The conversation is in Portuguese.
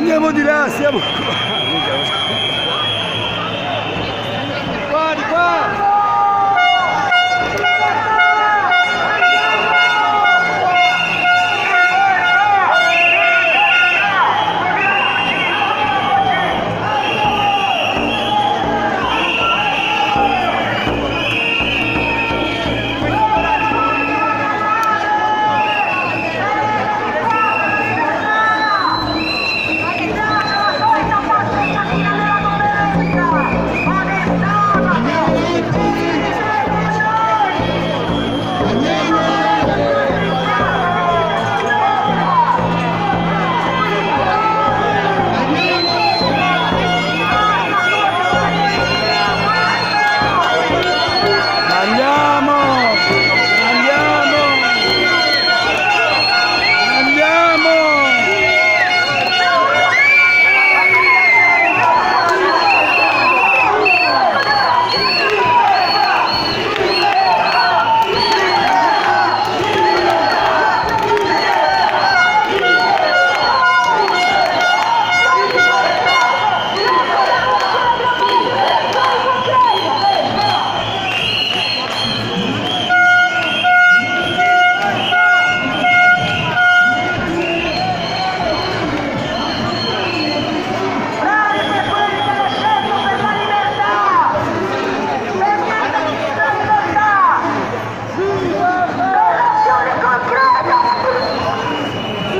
andiamo di là, siamo qua.